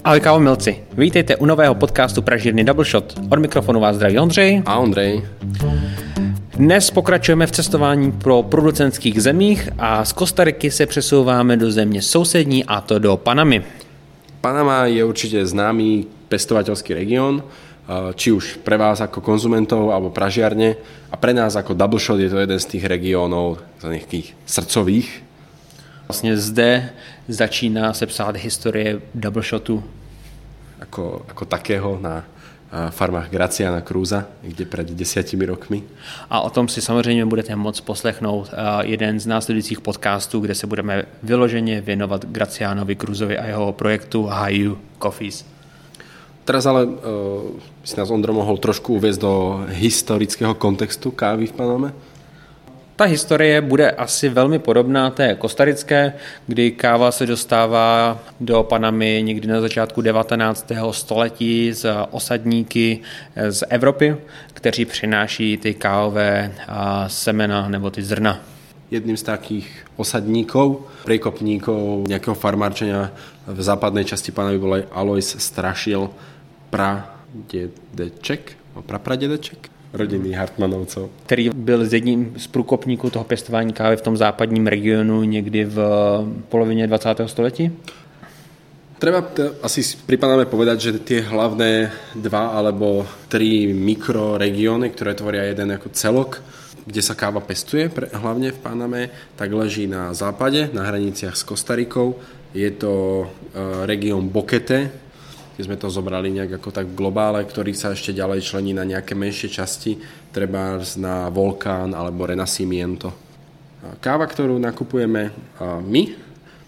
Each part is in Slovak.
Ahoj kávomilci, vítejte u nového podcastu Pražírny Double Shot. Od mikrofonu vás zdraví Ondřej. A Ondrej. Dnes pokračujeme v cestování pro producentských zemích a z Kostariky se přesouváme do země sousední a to do Panamy. Panama je určite známy pestovateľský región, či už pre vás ako konzumentov alebo pražiarne a pre nás ako Double Shot je to jeden z tých regiónov, z nejakých srdcových. Vlastně zde začíná se psát historie Double Shotu. Ako, ako takého na farmách Graciana Cruza, kde před desiatimi rokmi. A o tom si samozřejmě budete moct poslechnout jeden z následujících podcastů, kde se budeme vyloženě věnovat Gracianovi Cruzovi a jeho projektu Hayu Coffees. Teraz ale uh, si nás Ondro mohol trošku uviezť do historického kontextu kávy v Paname. Ta historie bude asi velmi podobná té kostarické, kdy káva se dostává do Panamy někdy na začátku 19. století z osadníky z Evropy, kteří přináší ty kávové semena nebo ty zrna. Jedným z takých osadníkov, prekopníkov nejakého farmárčenia v západnej časti Panamy bol aj Alois Strašil, pradedeček, no, rodiny Hartmanovcov. Který byl z jedním z průkopníků toho pěstování kávy v tom západním regionu někdy v polovině 20. století? Treba asi pripadáme povedať, že tie hlavné dva alebo tri mikroregióny, ktoré tvoria jeden ako celok, kde sa káva pestuje, pre, hlavne v Paname, tak leží na západe, na hraniciach s Kostarikou. Je to uh, región Boquete, keď sme to zobrali nejak ako tak v globále, ktorý sa ešte ďalej člení na nejaké menšie časti, treba na Volkán alebo Renascimiento. Káva, ktorú nakupujeme my,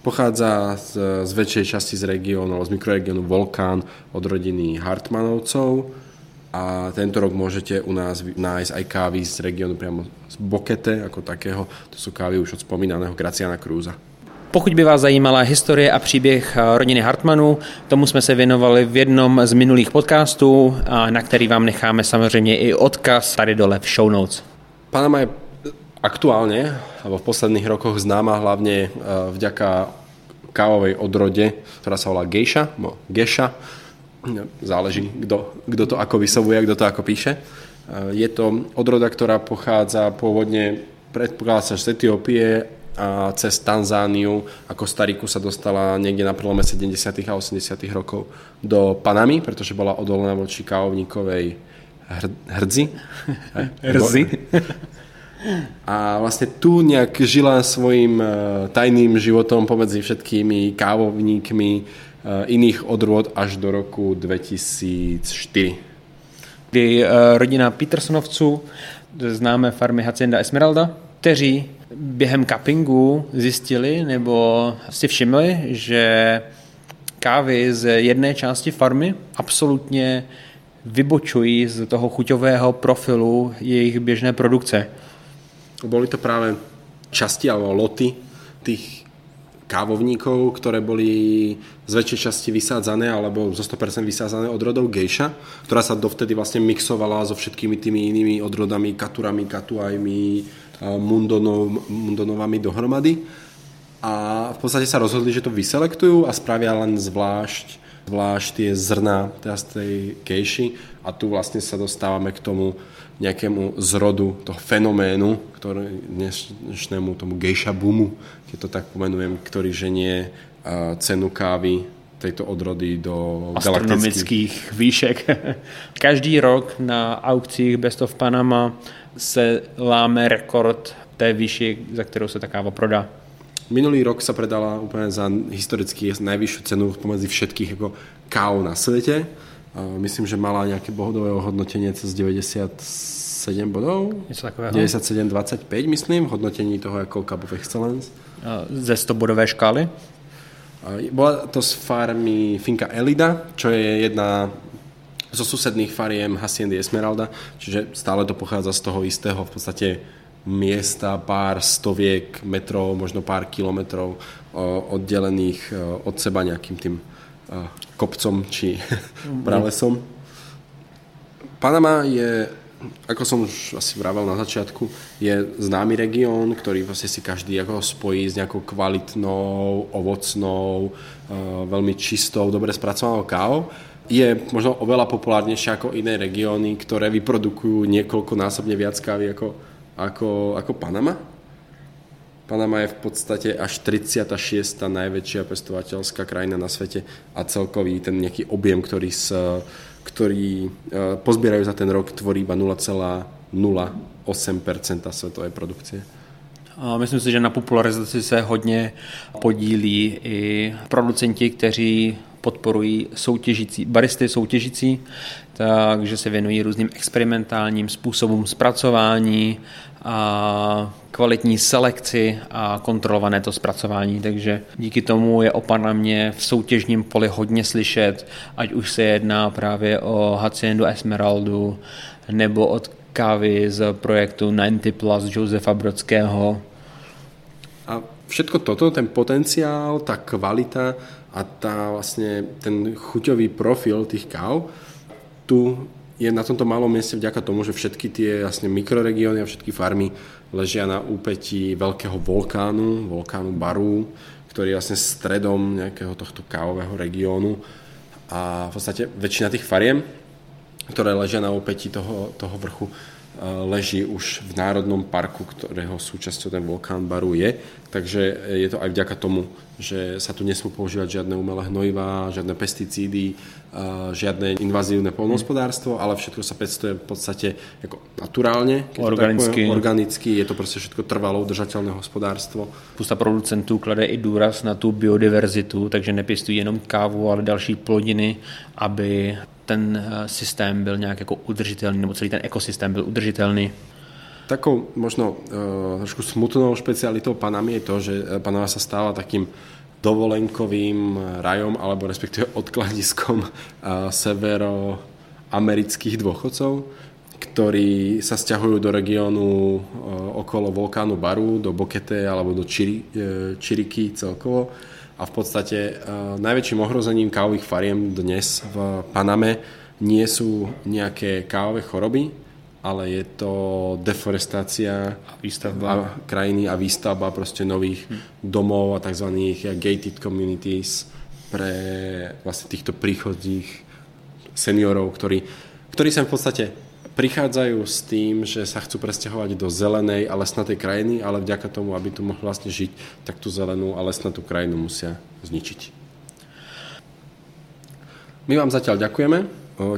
pochádza z, z väčšej časti z regiónu, z mikroregiónu Volkán od rodiny Hartmanovcov a tento rok môžete u nás nájsť aj kávy z regiónu priamo z Bokete ako takého. To sú kávy už od spomínaného Graciana Krúza. Pokud by vás zajímala historie a příběh eh, rodiny Hartmanů, tomu jsme se věnovali v jednom z minulých podcastů, na který vám necháme samozřejmě i odkaz tady dole v show notes. Panama je aktuálne, alebo v posledných rokoch známa hlavne eh, vďaka kávovej odrode, ktorá sa volá Geisha, no Geisha, záleží, kto, kto to ako vysovuje, kto to ako píše. Eh, je to odroda, ktorá pochádza pôvodne, predpokladá sa z Etiópie a cez Tanzániu a Kostariku sa dostala niekde na prelome 70. a 80. rokov do Panamy, pretože bola odolná voči kávovníkovej hr- hrdzi. Hrzi. A vlastne tu nejak žila svojim e, tajným životom pomedzi všetkými kávovníkmi e, iných odrôd až do roku 2004. Kdy e, rodina Petersonovců, známe farmy Hacienda Esmeralda, kteří během cuppingu zjistili nebo si všimli, že kávy z jedné části farmy absolutně vybočují z toho chuťového profilu jejich běžné produkce. Boli to práve časti alebo loty tých kávovníkov, ktoré boli z väčšej časti vysádzané alebo zo 100% vysádzané odrodov gejša, ktorá sa dovtedy vlastne mixovala so všetkými tými inými odrodami, katurami, katuajmi, mundonov, mundonovami dohromady. A v podstate sa rozhodli, že to vyselektujú a spravia len zvlášť, zvlášť tie zrna z tej kejši a tu vlastne sa dostávame k tomu nejakému zrodu toho fenoménu, ktorý dnešnému tomu gejša boomu, keď to tak pomenujem, ktorý ženie cenu kávy tejto odrody do astronomických výšek. Každý rok na aukcích Best of Panama se láme rekord té výši, za kterou se ta káva prodá. Minulý rok sa predala úplne za historicky najvyššiu cenu pomedzi všetkých ako káv na svete. Myslím, že mala nejaké bodové ohodnotenie cez 97 bodov. 97-25 myslím, v hodnotení toho ako Cup of Excellence. Ze 100 bodové škály? Bola to z farmy Finka Elida, čo je jedna zo susedných fariem Haciendy Esmeralda, čiže stále to pochádza z toho istého v podstate miesta, pár stoviek metrov, možno pár kilometrov oddelených od seba nejakým tým kopcom či pralesom. Panama je ako som už asi vravel na začiatku, je známy región, ktorý vlastne si každý ako spojí s nejakou kvalitnou, ovocnou, uh, veľmi čistou, dobre spracovanou kávou. Je možno oveľa populárnejšie ako iné regióny, ktoré vyprodukujú niekoľkonásobne viac kávy ako, ako, ako Panama. Panama je v podstate až 36. najväčšia pestovateľská krajina na svete a celkový ten nejaký objem, ktorý sa ktorí e, pozbierajú za ten rok, tvorí iba 0,08% svetovej produkcie. Myslím si, že na popularizaci se hodně podílí i producenti, kteří podporují soutěžící, baristy soutěžící, takže se věnují různým experimentálním způsobům zpracování a kvalitní selekci a kontrolované to zpracování, takže díky tomu je o Panamě v soutěžním poli hodně slyšet, ať už se jedná právě o Haciendu Esmeraldu nebo od kávy z projektu 90 Plus Josefa Brodského. A všetko toto, ten potenciál, tá kvalita a tá vlastne ten chuťový profil tých káv, tu je na tomto malom mieste vďaka tomu, že všetky tie vlastne mikroregióny a všetky farmy ležia na úpetí veľkého vulkánu, vulkánu Baru, ktorý je vlastne stredom nejakého tohto kávového regiónu. A v podstate väčšina tých fariem, ktoré ležia na úpetí toho, toho vrchu, leží už v Národnom parku, ktorého súčasťou ten vulkán Baru je. Takže je to aj vďaka tomu, že sa tu nesmú používať žiadne umelé hnojivá, žiadne pesticídy, žiadne invazívne polnohospodárstvo, ale všetko sa pestuje v podstate ako naturálne, organicky. Poviem, organicky. Je to prostě všetko trvalo udržateľné hospodárstvo. Spousta producentů klade i důraz na tu biodiverzitu, takže nepěstují jenom kávu, ale další plodiny, aby ten eh, systém byl nějak jako udržitelný, nebo celý ten ekosystém byl udržitelný. Takou možno uh, trošku smutnou špecialitou Panamy je to, že eh, Panama sa stáva takým dovolenkovým rajom alebo respektíve odkladiskom uh, severoamerických dôchodcov, ktorí sa stiahujú do regiónu uh, okolo vulkánu Baru, do Bokete alebo do Čiri, uh, Čiriky celkovo a v podstate uh, najväčším ohrozením kávových fariem dnes v Paname nie sú nejaké kávové choroby, ale je to deforestácia a výstavba. krajiny a výstavba proste nových hm. domov a tzv. gated communities pre vlastne týchto príchodných seniorov, ktorí, ktorí sa v podstate prichádzajú s tým, že sa chcú presťahovať do zelenej a lesnatej krajiny, ale vďaka tomu, aby tu mohli vlastne žiť, tak tú zelenú a lesnatú krajinu musia zničiť. My vám zatiaľ ďakujeme,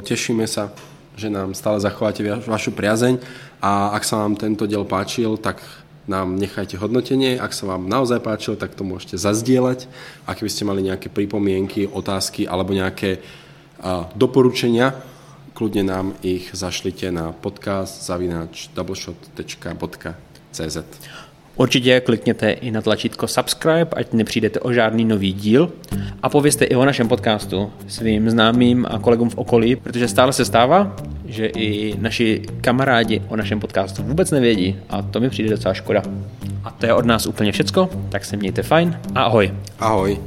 tešíme sa, že nám stále zachováte vašu priazeň a ak sa vám tento diel páčil, tak nám nechajte hodnotenie. Ak sa vám naozaj páčil, tak to môžete zazdieľať. Ak by ste mali nejaké pripomienky, otázky alebo nejaké uh, doporučenia, kľudne nám ich zašlite na podcast zavináč doubleshot.cz Určitě klikněte i na tlačítko subscribe, ať nepřijdete o žádný nový díl a povězte i o našem podcastu svým známým a kolegům v okolí, protože stále se stává, že i naši kamarádi o našem podcastu vůbec nevědí a to mi přijde docela škoda. A to je od nás úplně všecko, tak se mějte fajn a ahoj. Ahoj.